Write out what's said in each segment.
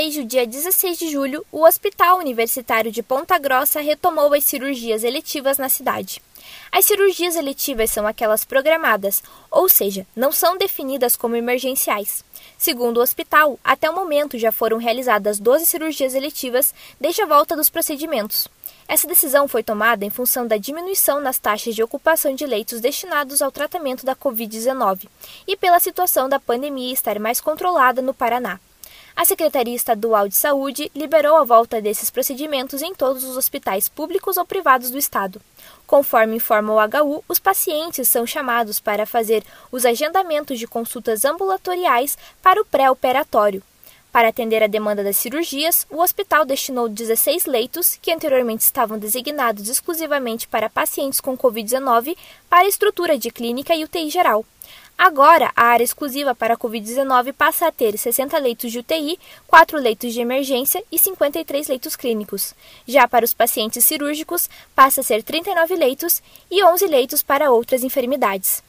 Desde o dia 16 de julho, o Hospital Universitário de Ponta Grossa retomou as cirurgias eletivas na cidade. As cirurgias eletivas são aquelas programadas, ou seja, não são definidas como emergenciais. Segundo o hospital, até o momento já foram realizadas 12 cirurgias eletivas desde a volta dos procedimentos. Essa decisão foi tomada em função da diminuição nas taxas de ocupação de leitos destinados ao tratamento da Covid-19 e pela situação da pandemia estar mais controlada no Paraná. A Secretaria Estadual de Saúde liberou a volta desses procedimentos em todos os hospitais públicos ou privados do estado. Conforme informa o HU, os pacientes são chamados para fazer os agendamentos de consultas ambulatoriais para o pré-operatório. Para atender a demanda das cirurgias, o hospital destinou 16 leitos, que anteriormente estavam designados exclusivamente para pacientes com Covid-19, para a estrutura de clínica e UTI geral. Agora, a área exclusiva para a Covid-19 passa a ter 60 leitos de UTI, 4 leitos de emergência e 53 leitos clínicos. Já para os pacientes cirúrgicos, passa a ser 39 leitos e 11 leitos para outras enfermidades.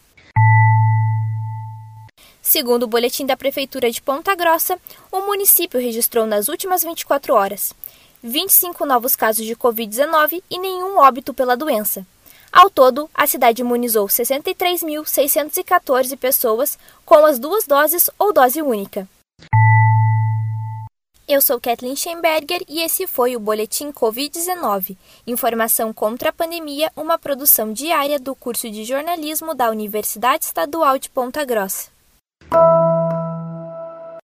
Segundo o boletim da Prefeitura de Ponta Grossa, o município registrou nas últimas 24 horas 25 novos casos de Covid-19 e nenhum óbito pela doença. Ao todo, a cidade imunizou 63.614 pessoas com as duas doses ou dose única. Eu sou Kathleen Schemberger e esse foi o Boletim Covid-19 Informação contra a Pandemia, uma produção diária do curso de jornalismo da Universidade Estadual de Ponta Grossa.